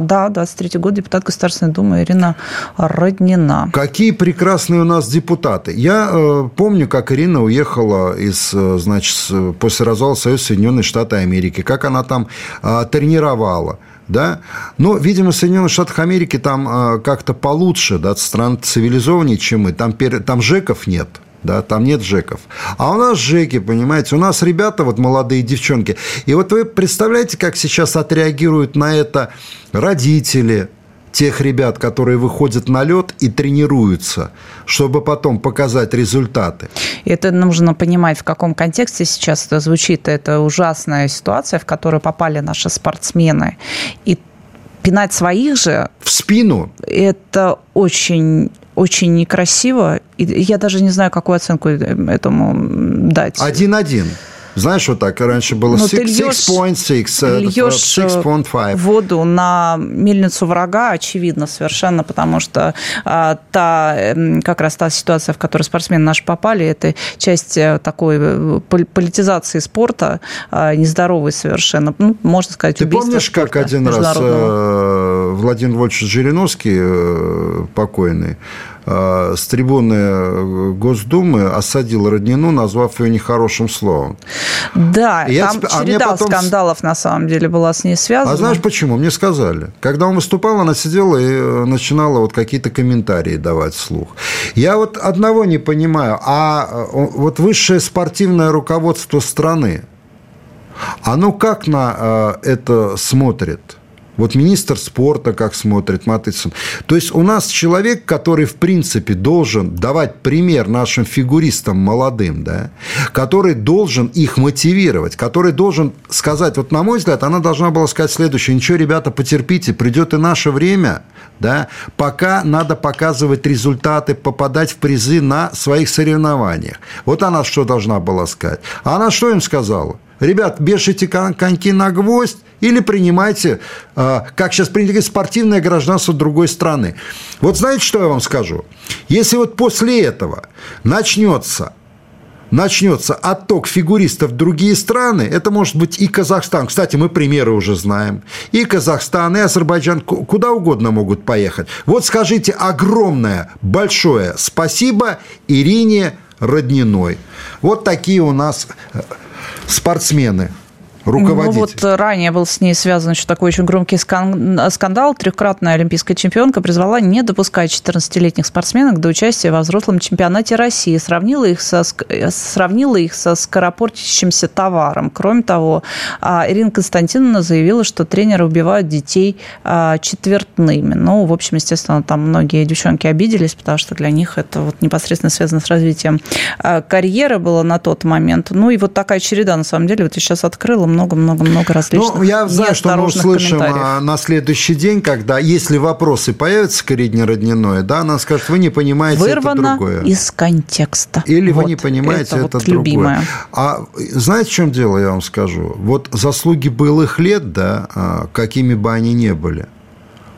[SPEAKER 3] да, 23 год, депутат Государственной Думы Ирина Роднина.
[SPEAKER 2] Какие прекрасные у нас депутаты. Я э, помню, как Ирина уехала из, э, значит, после развала Союза Соединенных Штатов Америки, как она там э, тренировала да, но, видимо, в Соединенных Штатах Америки там э, как-то получше, да, стран цивилизованнее, чем мы, там, там жеков нет, да, там нет жеков. А у нас жеки, понимаете, у нас ребята, вот молодые девчонки. И вот вы представляете, как сейчас отреагируют на это родители, тех ребят, которые выходят на лед и тренируются, чтобы потом показать результаты.
[SPEAKER 3] Это нужно понимать, в каком контексте сейчас это звучит. Это ужасная ситуация, в которую попали наши спортсмены. И пинать своих же...
[SPEAKER 2] В спину?
[SPEAKER 3] Это очень очень некрасиво. И я даже не знаю, какую оценку этому дать.
[SPEAKER 2] Один-один. Знаешь, вот так раньше было 6.6,
[SPEAKER 3] льешь 6.5. Э, воду на мельницу врага, очевидно, совершенно, потому что а, та, эм, как раз та ситуация, в которую спортсмены наши попали, это часть э, такой э, политизации спорта, а, нездоровой совершенно, ну, можно сказать,
[SPEAKER 2] Ты помнишь, как один раз Владимир Вольфович Жириновский, покойный, Э, с трибуны э, Госдумы осадил Роднину, назвав ее нехорошим словом.
[SPEAKER 3] Да, я там а череда потом... скандалов на самом деле была с ней связана.
[SPEAKER 2] А знаешь почему? Мне сказали. Когда он выступал, она сидела и э, начинала вот какие-то комментарии давать вслух. Я вот одного не понимаю. А вот высшее спортивное руководство страны, оно как на это смотрит? Вот министр спорта как смотрит, Матыцын. То есть у нас человек, который, в принципе, должен давать пример нашим фигуристам молодым, да, который должен их мотивировать, который должен сказать, вот на мой взгляд, она должна была сказать следующее, ничего, ребята, потерпите, придет и наше время, да, пока надо показывать результаты, попадать в призы на своих соревнованиях. Вот она что должна была сказать. А она что им сказала? Ребят, бешите коньки на гвоздь или принимайте, а, как сейчас принято спортивное гражданство другой страны. Вот знаете, что я вам скажу? Если вот после этого начнется начнется отток фигуристов в другие страны, это может быть и Казахстан. Кстати, мы примеры уже знаем. И Казахстан, и Азербайджан, куда угодно могут поехать. Вот скажите огромное, большое спасибо Ирине Родниной. Вот такие у нас э, спортсмены руководитель.
[SPEAKER 3] Ну, вот ранее был с ней связан еще такой очень громкий скандал. Трехкратная олимпийская чемпионка призвала не допускать 14-летних спортсменок до участия во взрослом чемпионате России. Сравнила их со, сравнила их со скоропортящимся товаром. Кроме того, а, Ирина Константиновна заявила, что тренеры убивают детей а, четвертными. Ну, в общем, естественно, там многие девчонки обиделись, потому что для них это вот непосредственно связано с развитием а, карьеры было на тот момент. Ну, и вот такая череда, на самом деле, вот я сейчас открыла, много-много-много различных
[SPEAKER 2] Ну, я знаю, что мы услышим а, на следующий день, когда, если вопросы появятся к Ирине Родниной, да, она скажет, вы не понимаете
[SPEAKER 3] Вырвано
[SPEAKER 2] это другое.
[SPEAKER 3] из контекста.
[SPEAKER 2] Или вот, вы не понимаете это, это вот другое. Любимое. А знаете, в чем дело, я вам скажу? Вот заслуги былых лет, да, а, какими бы они ни были,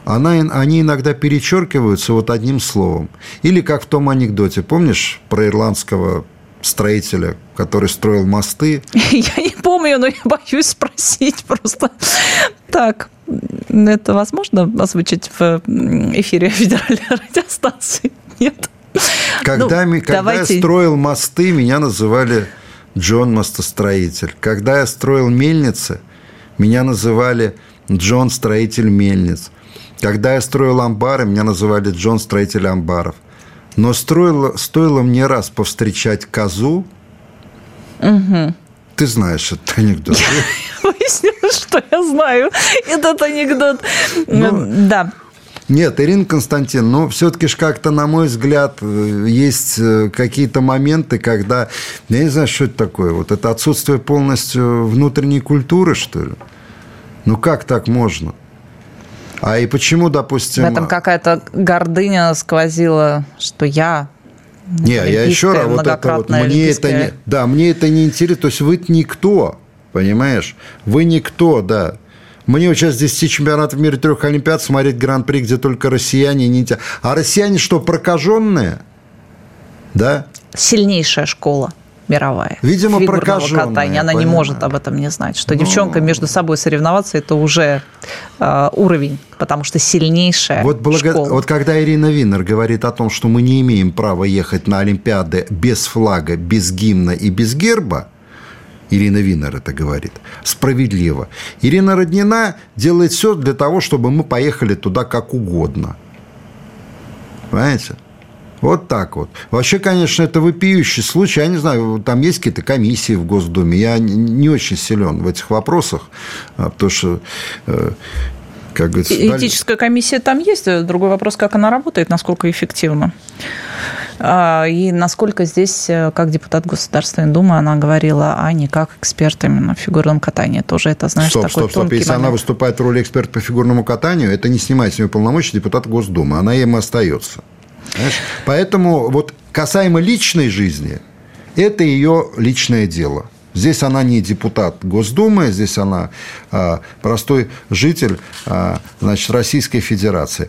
[SPEAKER 2] она, они иногда перечеркиваются вот одним словом. Или как в том анекдоте, помнишь, про ирландского строителя, который строил мосты. (laughs)
[SPEAKER 3] Я не помню, но я боюсь спросить просто. Так, это возможно озвучить в эфире федеральной (laughs) радиостанции? Нет?
[SPEAKER 2] Когда, ну, когда давайте... я строил мосты, меня называли Джон Мостостроитель. Когда я строил мельницы, меня называли Джон Строитель Мельниц. Когда я строил амбары, меня называли Джон Строитель Амбаров – но стоило, стоило мне раз повстречать козу, угу. ты знаешь этот анекдот. (laughs)
[SPEAKER 3] Выяснилось, что я знаю этот анекдот. Ну, да.
[SPEAKER 2] Нет, Ирина Константин, ну, все-таки ж как-то, на мой взгляд, есть э, какие-то моменты, когда, я не знаю, что это такое, вот это отсутствие полностью внутренней культуры, что ли? Ну, как так можно? А и почему, допустим...
[SPEAKER 3] В этом какая-то гордыня сквозила, что я
[SPEAKER 2] не, я еще раз, вот это вот, мне это не, да, мне это не интересно, то есть вы никто, понимаешь, вы никто, да. Мне вот сейчас 10 чемпионатов мира трех Олимпиад смотреть Гран-при, где только россияне не... А россияне что, прокаженные? Да?
[SPEAKER 3] Сильнейшая школа мировая.
[SPEAKER 2] Видимо, прокаженная.
[SPEAKER 3] катания. Она понятно. не может об этом не знать. Что ну... девчонка между собой соревноваться, это уже э, уровень, потому что сильнейшая
[SPEAKER 2] вот
[SPEAKER 3] благо... школа.
[SPEAKER 2] Вот когда Ирина Виннер говорит о том, что мы не имеем права ехать на Олимпиады без флага, без гимна и без герба, Ирина Винер это говорит. Справедливо. Ирина Роднина делает все для того, чтобы мы поехали туда как угодно. Понимаете? Вот так вот. Вообще, конечно, это вопиющий случай. Я не знаю, там есть какие-то комиссии в Госдуме. Я не очень силен в этих вопросах, а, потому что э,
[SPEAKER 3] как говорится, Этическая комиссия там есть. Другой вопрос, как она работает, насколько эффективно. А, и насколько здесь, э, как депутат Государственной Думы, она говорила, а не как эксперт именно в фигурном катании. Тоже это, знаешь,
[SPEAKER 2] стоп,
[SPEAKER 3] такой
[SPEAKER 2] стоп, стоп. Если момент. она выступает в роли эксперта по фигурному катанию, это не снимает с нее полномочия депутата Госдумы. Она им остается. Понимаешь? Поэтому вот касаемо личной жизни, это ее личное дело. Здесь она не депутат Госдумы, здесь она а, простой житель а, значит, Российской Федерации.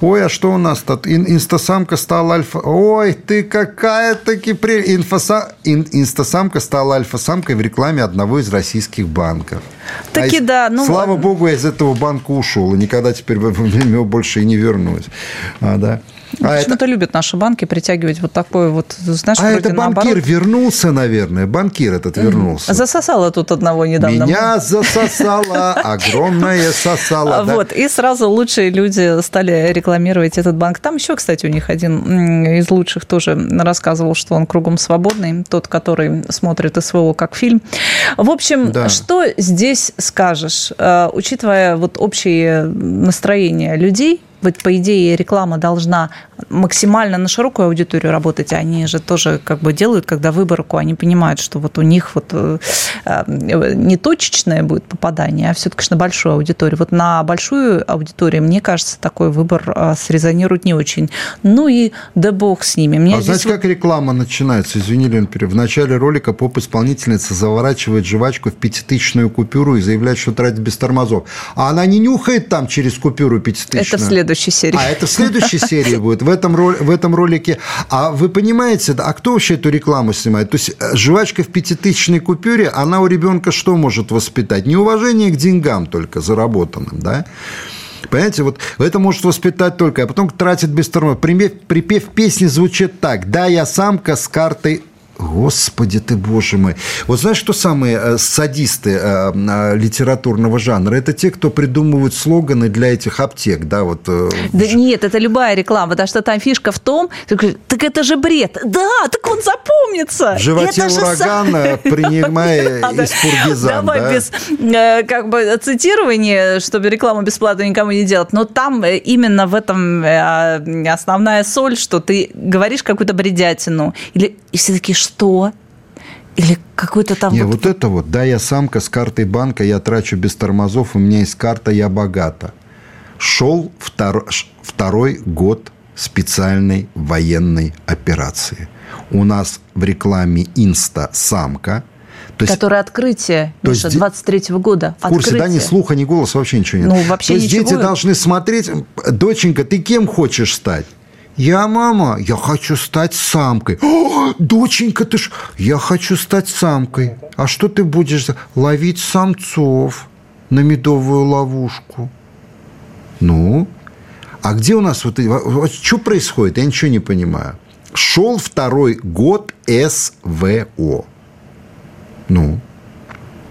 [SPEAKER 2] Ой, а что у нас тут? Ин, инстасамка стала альфа... Ой, ты какая-таки... При... Инфоса... Ин, инстасамка стала альфа-самкой в рекламе одного из российских банков.
[SPEAKER 3] Таки а да.
[SPEAKER 2] Ну... Слава богу, я из этого банка ушел. И никогда теперь в него больше и не вернусь. А, да.
[SPEAKER 3] А Почему-то это... любят наши банки притягивать вот такой вот, знаешь,
[SPEAKER 2] А это банкир наоборот. вернулся, наверное, банкир этот вернулся.
[SPEAKER 3] Засосала тут одного недавно.
[SPEAKER 2] Меня засосала, огромное сосала.
[SPEAKER 3] Вот, и сразу лучшие люди стали рекламировать этот банк. Там еще, кстати, у них один из лучших тоже рассказывал, что он кругом свободный, тот, который смотрит СВО как фильм. В общем, да. что здесь скажешь, э, учитывая вот общее настроение людей, вот по идее реклама должна максимально на широкую аудиторию работать. Они же тоже как бы делают, когда выборку, они понимают, что вот у них вот э, не точечное будет попадание, а все-таки на большую аудиторию. Вот на большую аудиторию, мне кажется, такой выбор э, срезонирует не очень. Ну и да бог с ними.
[SPEAKER 2] Мне а знаете, вот... как реклама начинается? Извини, Лен, в начале ролика поп-исполнительница заворачивает жвачку в пятитысячную купюру и заявляет, что тратит без тормозов. А она не нюхает там через купюру пятитысячную.
[SPEAKER 3] Это в следующей серии.
[SPEAKER 2] А это в следующей (laughs) серии будет этом, в этом ролике. А вы понимаете, а кто вообще эту рекламу снимает? То есть э, жвачка в пятитысячной купюре, она у ребенка что может воспитать? Неуважение к деньгам только заработанным, да? Понимаете, вот это может воспитать только, а потом тратит без тормоза. Припев, припев песни звучит так. Да, я самка с картой Господи ты, боже мой. Вот знаешь, что самые э, садисты э, э, литературного жанра? Это те, кто придумывают слоганы для этих аптек, да, вот.
[SPEAKER 3] Да нет, это любая реклама, потому что там фишка в том, так это же бред. Да, так он запомнится.
[SPEAKER 2] В животе это урагана, (laughs) принимая (laughs) из пургизан,
[SPEAKER 3] Давай без как бы цитирования, чтобы рекламу бесплатно никому не делать, но там именно в этом основная соль, что ты говоришь какую-то бредятину, или и все таки что? Или какой-то там...
[SPEAKER 2] Не, вот это вот, да, я самка с картой банка, я трачу без тормозов, у меня есть карта, я богата. Шел втор... второй год специальной военной операции. У нас в рекламе инста-самка,
[SPEAKER 3] то есть, Которое открытие, то Миша, 23 года.
[SPEAKER 2] В курсе, открытие. да, ни слуха, ни голоса, вообще ничего нет.
[SPEAKER 3] Ну, вообще
[SPEAKER 2] то есть ничего. дети должны смотреть, доченька, ты кем хочешь стать? Я мама, я хочу стать самкой. О, доченька, ты ж... Я хочу стать самкой. А что ты будешь ловить самцов на медовую ловушку? Ну, а где у нас вот, вот что происходит? Я ничего не понимаю. Шел второй год СВО. Ну?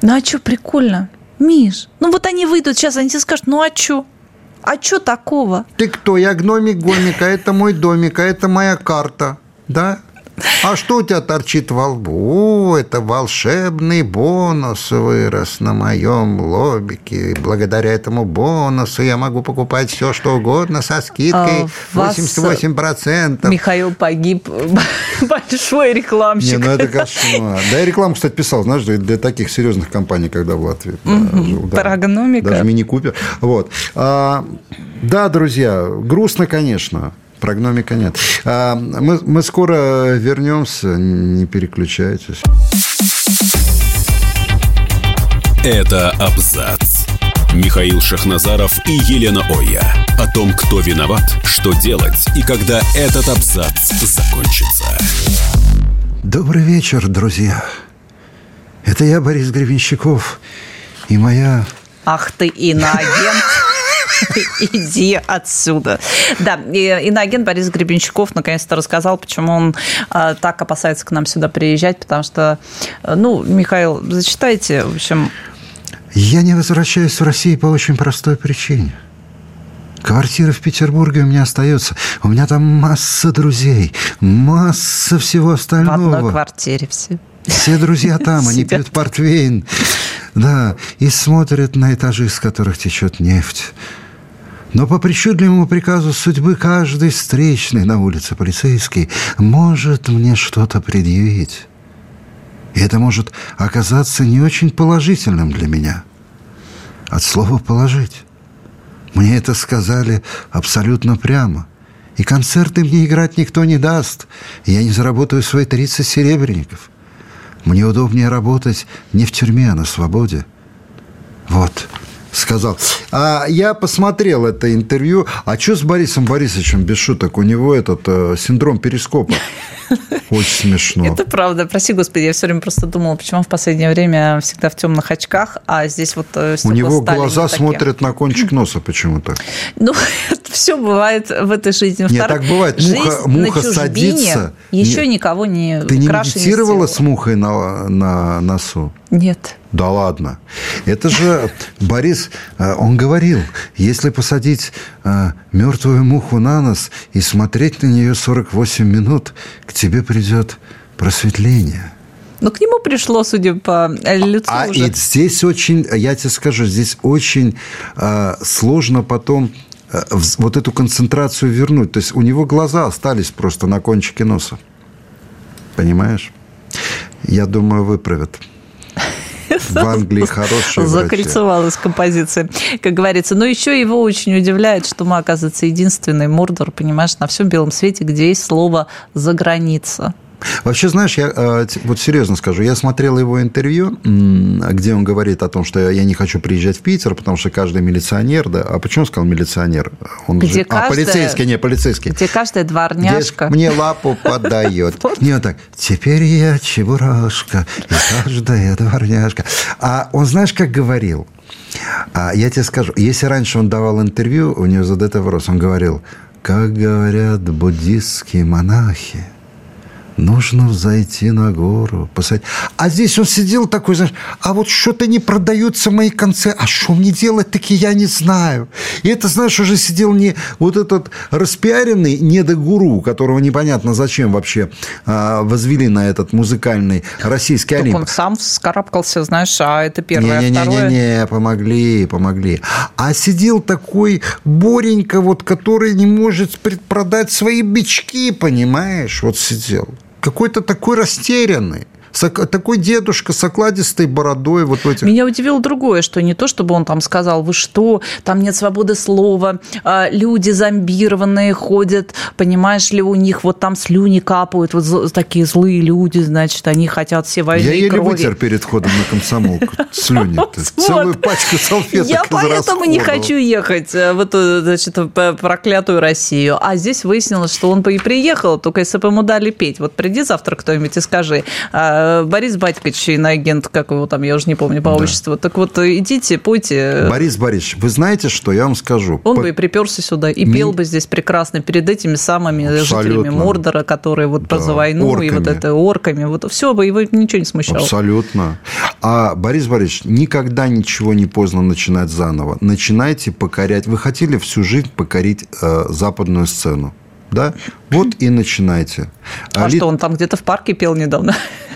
[SPEAKER 3] Ну, а что прикольно? Миш, ну вот они выйдут сейчас, они тебе скажут, ну а что? А что такого?
[SPEAKER 2] Ты кто? Я гномик-гомик, а это мой домик, а это моя карта. Да? А что у тебя торчит во лбу? Это волшебный бонус вырос на моем лобике. благодаря этому бонусу я могу покупать все, что угодно со скидкой а 88%.
[SPEAKER 3] Михаил погиб. (laughs) Большой рекламщик. Не,
[SPEAKER 2] ну это кошмар. Да, я рекламу, кстати, писал, знаешь, для таких серьезных компаний, когда в Латвии.
[SPEAKER 3] Парагономика.
[SPEAKER 2] Даже мини-купер. Вот. А, да, друзья, грустно, конечно. Прогномика нет. А, мы, мы скоро вернемся, не переключайтесь.
[SPEAKER 1] Это абзац. Михаил Шахназаров и Елена Оя. О том, кто виноват, что делать и когда этот абзац закончится.
[SPEAKER 2] Добрый вечер, друзья. Это я, Борис Гребенщиков, и моя...
[SPEAKER 3] Ах ты иноагент. (laughs) Иди отсюда. Да, иноагент Борис Гребенщиков наконец-то рассказал, почему он а, так опасается к нам сюда приезжать, потому что, ну, Михаил, зачитайте, в общем,
[SPEAKER 2] я не возвращаюсь в Россию по очень простой причине. Квартира в Петербурге у меня остается. У меня там масса друзей, масса всего остального.
[SPEAKER 3] В одной квартире все.
[SPEAKER 2] Все друзья (laughs) там, они пьют портвейн. Да, и смотрят на этажи, с которых течет нефть. Но по причудливому приказу судьбы каждый встречный на улице полицейский может мне что-то предъявить. И это может оказаться не очень положительным для меня. От слова «положить». Мне это сказали абсолютно прямо. И концерты мне играть никто не даст. Я не заработаю свои 30 серебряников. Мне удобнее работать не в тюрьме, а на свободе. Вот сказал. А я посмотрел это интервью. А что с Борисом Борисовичем, без шуток? У него этот э, синдром перископа. (laughs) Очень смешно.
[SPEAKER 3] Это правда. Прости, господи, я все время просто думала, почему в последнее время всегда в темных очках, а здесь вот
[SPEAKER 2] э, У него глаза смотрят на кончик (laughs) носа почему-то.
[SPEAKER 3] Ну, все бывает в этой жизни.
[SPEAKER 2] Нет, так бывает. Муха, муха садится.
[SPEAKER 3] Еще никого не
[SPEAKER 2] Ты не медитировала с мухой на, на носу?
[SPEAKER 3] Нет.
[SPEAKER 2] Да ладно. Это же Борис, э, он говорил, если посадить э, мертвую муху на нос и смотреть на нее 48 минут, к тебе придет просветление.
[SPEAKER 3] Но к нему пришло, судя по лицу.
[SPEAKER 2] А
[SPEAKER 3] уже.
[SPEAKER 2] и здесь очень, я тебе скажу, здесь очень э, сложно потом э, вот эту концентрацию вернуть. То есть у него глаза остались просто на кончике носа. Понимаешь? Я думаю, выправят. В Англии хорошие
[SPEAKER 3] Закольцевалась композиция, как говорится. Но еще его очень удивляет, что мы, оказывается, единственный Мордор, понимаешь, на всем белом свете, где есть слово «за граница».
[SPEAKER 2] Вообще, знаешь, я э, вот серьезно скажу, я смотрел его интервью, где он говорит о том, что я не хочу приезжать в Питер, потому что каждый милиционер, да, а почему он сказал милиционер? Он
[SPEAKER 3] где же... каждая...
[SPEAKER 2] А, полицейский, не, полицейский.
[SPEAKER 3] Где каждая дворняжка.
[SPEAKER 2] Где мне лапу подает. (laughs) Не, вот так, теперь я чебурашка, и каждая дворняжка. А он, знаешь, как говорил? А я тебе скажу, если раньше он давал интервью, у него задает вопрос, он говорил, как говорят буддистские монахи, нужно взойти на гору, посадить. А здесь он сидел такой, знаешь, а вот что-то не продаются мои концы, а что мне делать, таки я не знаю. И это, знаешь, уже сидел не вот этот распиаренный недогуру, которого непонятно зачем вообще а, возвели на этот музыкальный российский Олимп.
[SPEAKER 3] он сам вскарабкался, знаешь, а это первое,
[SPEAKER 2] не, не, не, не, не, помогли, помогли. А сидел такой Боренька, вот, который не может продать свои бички, понимаешь, вот сидел какой-то такой растерянный такой дедушка с окладистой бородой вот в этих...
[SPEAKER 3] Меня удивило другое, что не то, чтобы он там сказал, вы что, там нет свободы слова, а, люди зомбированные ходят, понимаешь ли, у них вот там слюни капают, вот такие злые люди, значит, они хотят все войны
[SPEAKER 2] Я еле
[SPEAKER 3] крови.
[SPEAKER 2] вытер перед ходом на комсомолку (laughs) (laughs) слюни-то. Целую пачку салфеток
[SPEAKER 3] Я поэтому не хочу ехать э, в эту, значит, проклятую Россию. А здесь выяснилось, что он и приехал, только если бы ему дали петь. Вот приди завтра кто-нибудь и скажи, а, Э, Борис Батькович, иноагент, как его там, я уже не помню по отчеству. Да. Так вот, идите, пойте.
[SPEAKER 2] Борис Борисович, вы знаете, что я вам скажу?
[SPEAKER 3] Он по... бы и приперся сюда, и пел бы здесь прекрасно перед этими самыми Абсолютно. жителями Мордора, которые вот да. за войну орками. и вот это орками. Вот все бы его ничего не смущало.
[SPEAKER 2] Абсолютно. А, Борис Борисович, никогда ничего не поздно начинать заново. Начинайте покорять. Вы хотели всю жизнь покорить э, западную сцену да, вот и начинайте.
[SPEAKER 3] А, а что, он там где-то в парке пел недавно?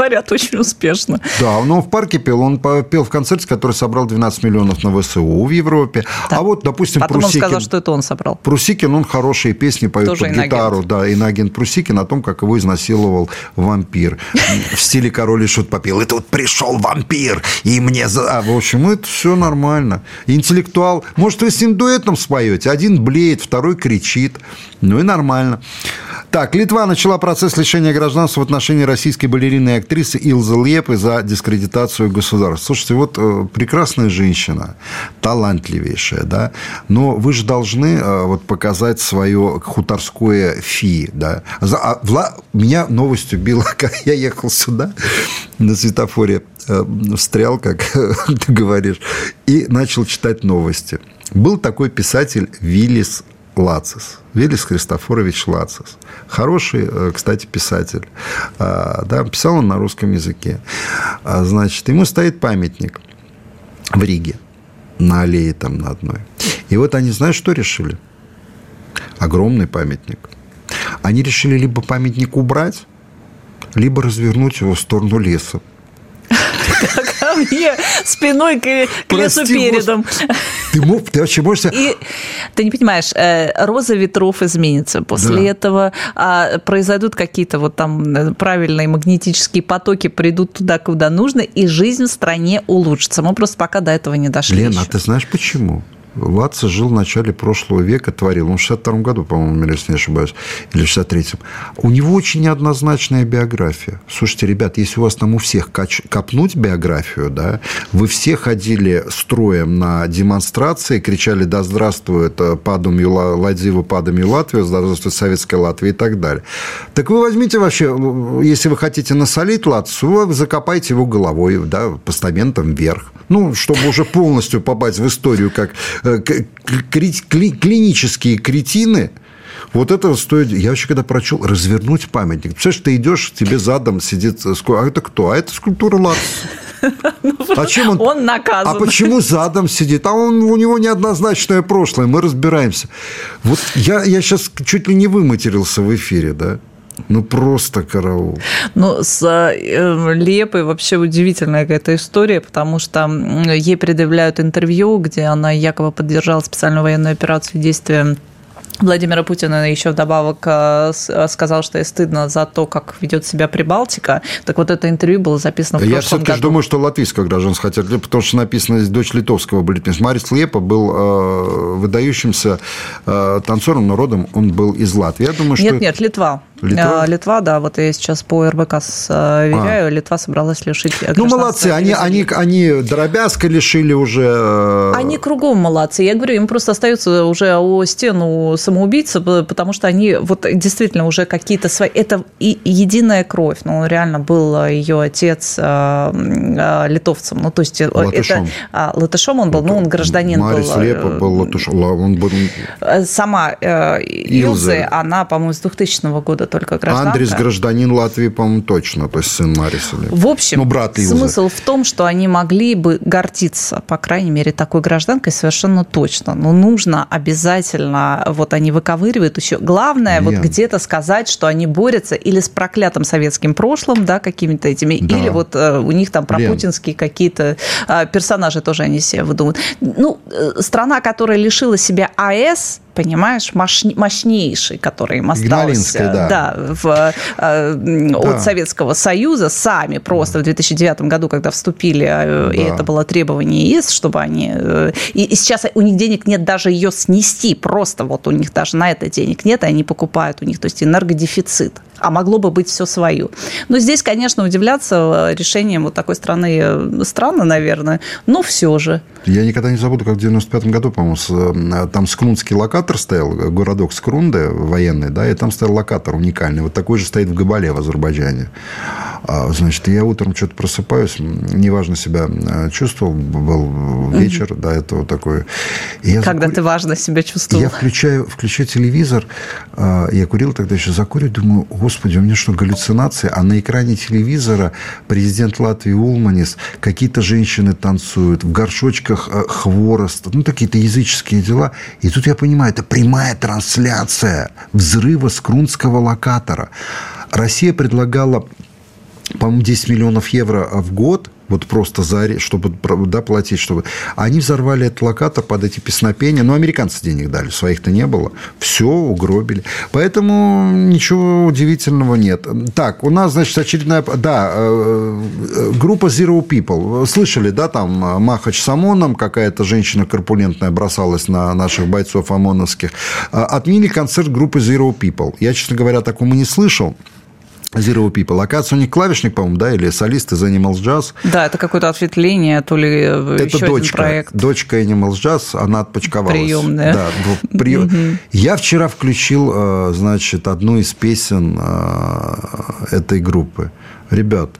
[SPEAKER 3] Говорят, очень успешно.
[SPEAKER 2] Да, он в парке пел. Он пел в концерте, который собрал 12 миллионов на ВСУ в Европе. Да. А вот, допустим,
[SPEAKER 3] Потом Прусикин... он сказал, что это он собрал.
[SPEAKER 2] Прусикин, он хорошие песни поет Тоже под инагент. гитару. Да, иноагент Прусикин о том, как его изнасиловал вампир. В стиле король и шут попил. И тут пришел вампир, и мне... А, в общем, это все нормально. Интеллектуал. Может, вы с ним дуэтом споете? Один блеет, второй кричит. Ну и нормально. Так, Литва начала процесс лишения гражданства в отношении российской балерины актрисы Илза Лепы за дискредитацию государства. Слушайте, вот э, прекрасная женщина, талантливейшая, да, но вы же должны э, вот показать свое хуторское фи, да. А, Вла... Меня новость убила, (laughs) когда я ехал сюда на светофоре, э, встрял, как (laughs) ты говоришь, и начал читать новости. Был такой писатель Виллис Лацис. Велис Христофорович Лацис. Хороший, э, кстати, писатель. А, да, писал он на русском языке. А, значит, ему стоит памятник в Риге на аллее там на одной. И вот они, знаешь, что решили? Огромный памятник. Они решили либо памятник убрать, либо развернуть его в сторону леса
[SPEAKER 3] ко (laughs) мне спиной к, к лесу передом.
[SPEAKER 2] Ты, мог, ты вообще можешь...
[SPEAKER 3] И ты не понимаешь, э, роза ветров изменится. После да. этого а, произойдут какие-то вот там э, правильные магнетические потоки, придут туда, куда нужно, и жизнь в стране улучшится. Мы просто пока до этого не дошли.
[SPEAKER 2] Лена, еще. а ты знаешь почему? Латца жил в начале прошлого века, творил. Он в 62 году, по-моему, если не ошибаюсь, или в 63-м. У него очень неоднозначная биография. Слушайте, ребят, если у вас там у всех копнуть биографию, да, вы все ходили строем на демонстрации, кричали «Да здравствует э, падом Ладзива, падом Латвия, да здравствует Советская Латвия» и так далее. Так вы возьмите вообще, если вы хотите насолить Латцу, вы закопайте его головой, да, постаментом вверх. Ну, чтобы уже полностью попасть в историю как Э, клинические кретины, вот это стоит... Я вообще когда прочел, развернуть памятник. Представляешь, ты идешь, тебе задом сидит... А это кто? А это скульптура Ларс. (laughs)
[SPEAKER 3] А чем он... Он наказан.
[SPEAKER 2] А почему задом сидит? А он, у него неоднозначное прошлое. Мы разбираемся. Вот я, я сейчас чуть ли не выматерился в эфире, да? Ну, просто караул.
[SPEAKER 3] Ну, с э, Лепой вообще удивительная какая-то история, потому что ей предъявляют интервью, где она якобы поддержала специальную военную операцию действия Владимира Путина еще вдобавок э, э, сказал, что ей стыдно за то, как ведет себя Прибалтика. Так вот, это интервью было записано в
[SPEAKER 2] Я
[SPEAKER 3] прошлом
[SPEAKER 2] все-таки
[SPEAKER 3] году.
[SPEAKER 2] думаю, что латвийского гражданство хотят, потому что написано здесь дочь литовского балетмейстера. Марис Лепа был э, выдающимся э, танцором, но родом он был из Латвии. Я думаю, что...
[SPEAKER 3] Нет, нет, Литва. Литва? Э, Литва, да, вот я сейчас по РБК сверяю, а. Литва собралась лишить
[SPEAKER 2] Ну, молодцы, они, они, они дробязка лишили уже.
[SPEAKER 3] Они кругом молодцы. Я говорю, им просто остается уже о стену самоубийца, потому что они вот действительно уже какие-то свои... Это и единая кровь. Ну, реально был ее отец э, э, литовцем. Ну, то есть латышом. это... А, латышом он был, ну, он гражданин
[SPEAKER 2] Марис был. Лепа был латышом. Он был...
[SPEAKER 3] Сама э, Илза, она, по-моему, с 2000 года только гражданка.
[SPEAKER 2] Андрес гражданин Латвии, по-моему, точно, то есть сын Мариса.
[SPEAKER 3] В общем, ну, брат Илзы. смысл в том, что они могли бы гордиться, по крайней мере, такой гражданкой совершенно точно. Но нужно обязательно, вот они выковыривают еще. Главное, Лен. вот где-то сказать, что они борются или с проклятым советским прошлым, да, какими-то этими, да. или вот э, у них там пропутинские какие-то э, персонажи тоже они себе выдумывают. Ну, э, страна, которая лишила себя АЭС, понимаешь, мощнейший, который им остался
[SPEAKER 2] да.
[SPEAKER 3] Да, в, э, да. от Советского Союза, сами просто в 2009 году, когда вступили, э, да. и это было требование ЕС, чтобы они... Э, и, и сейчас у них денег нет даже ее снести, просто вот у них даже на это денег нет, и они покупают у них, то есть энергодефицит а могло бы быть все свое. Но здесь, конечно, удивляться решением вот такой страны странно, наверное, но все же.
[SPEAKER 2] Я никогда не забуду, как в 95 году, по-моему, там Скрунский локатор стоял, городок Скрунде военный, да, и там стоял локатор уникальный. Вот такой же стоит в Габале в Азербайджане. А, значит, я утром что-то просыпаюсь, неважно себя э, чувствовал, был вечер до этого такой.
[SPEAKER 3] я Когда закур... ты важно себя чувствовал.
[SPEAKER 2] Я включаю, включаю телевизор, я курил тогда еще закурю, думаю, господи, у меня что, галлюцинации? А на экране телевизора президент Латвии Улманис, какие-то женщины танцуют, в горшочках э, хворост, ну, какие-то языческие дела. И тут я понимаю, это прямая трансляция взрыва скрунского локатора. Россия предлагала по-моему, 10 миллионов евро в год, вот просто за, чтобы да, платить, чтобы... Они взорвали этот локатор под эти песнопения, но американцы денег дали, своих-то не было. Все угробили. Поэтому ничего удивительного нет. Так, у нас, значит, очередная... Да, э, э, группа Zero People. Слышали, да, там Махач с ОМОНом, какая-то женщина корпулентная бросалась на наших бойцов ОМОНовских. Отменили концерт группы Zero People. Я, честно говоря, такого не слышал. Zero People. Локация у них клавишник, по-моему, да, или солист из Animals Jazz.
[SPEAKER 3] Да, это какое-то ответвление, то ли э, это еще
[SPEAKER 2] дочка,
[SPEAKER 3] один проект.
[SPEAKER 2] дочка Animals Jazz, она отпочковалась.
[SPEAKER 3] Приемная.
[SPEAKER 2] Да, (laughs) прием. Угу. Я вчера включил, э, значит, одну из песен э, этой группы. Ребят,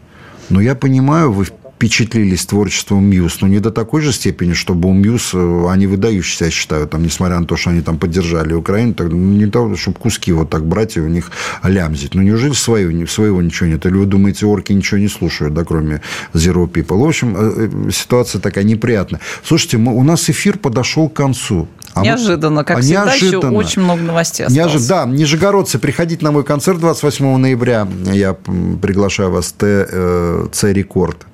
[SPEAKER 2] ну я понимаю, вы впечатлились творчеством Мьюз, но не до такой же степени, чтобы у Мьюз, э, они выдающиеся, я считаю, там, несмотря на то, что они там поддержали Украину, так, ну, не то, чтобы куски вот так брать и у них лямзить. Ну, неужели своего, своего ничего нет? Или вы думаете, орки ничего не слушают, да, кроме Zero People? В общем, э, э, ситуация такая неприятная. Слушайте, мы, у нас эфир подошел к концу.
[SPEAKER 3] А неожиданно, как а всегда, неожиданно. еще очень много новостей осталось. Неожи...
[SPEAKER 2] Да, нижегородцы, приходите на мой концерт 28 ноября. Я приглашаю вас Т, Ц Рекорд.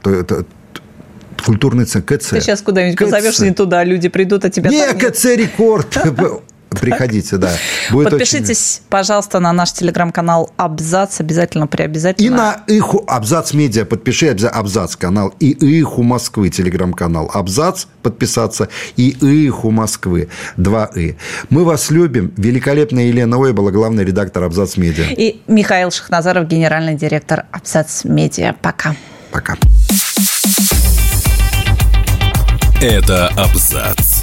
[SPEAKER 2] Культурный центр КЦ.
[SPEAKER 3] Ты сейчас куда-нибудь позовешь не туда, люди придут, а тебя
[SPEAKER 2] Не, КЦ Рекорд. (laughs) Приходите, да.
[SPEAKER 3] Будет Подпишитесь, очень... пожалуйста, на наш телеграм-канал Абзац. Обязательно, приобязательно.
[SPEAKER 2] И на Иху Абзац Медиа подпиши Абзац канал. И Иху Москвы телеграм-канал. Абзац подписаться. И Иху Москвы. Два И. Мы вас любим. Великолепная Елена Ой была главный редактор Абзац Медиа.
[SPEAKER 3] И Михаил Шахназаров, генеральный директор Абзац Медиа. Пока.
[SPEAKER 2] Пока.
[SPEAKER 1] Это Абзац.